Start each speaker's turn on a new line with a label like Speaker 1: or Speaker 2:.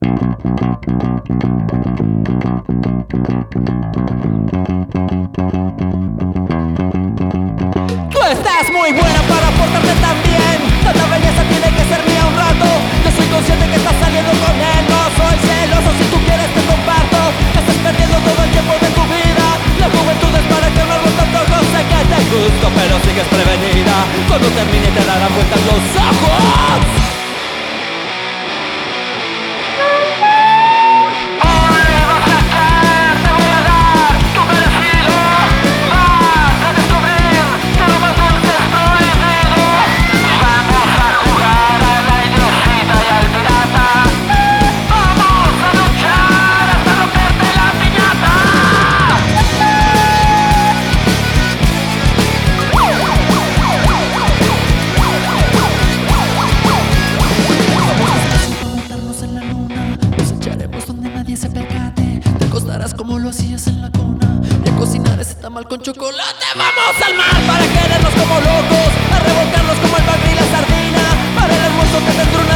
Speaker 1: Tú estás muy buena para portarte tan bien. Tanta belleza tiene que ser mía un rato. Yo soy consciente que estás saliendo con él. No soy celoso, si tú quieres te comparto. Estás perdiendo todo el tiempo de tu vida. La juventud es para que no tanto no sé que te gusto, pero sigues prevenida. Cuando termine te darán vueltas los ojos. ese pecate. Te acostarás como lo hacías en la cuna. Y a cocinar ese tamal con chocolate. Vamos al mar para querernos como locos. A revolcarnos como el pan y la sardina. Para el almuerzo que tendrá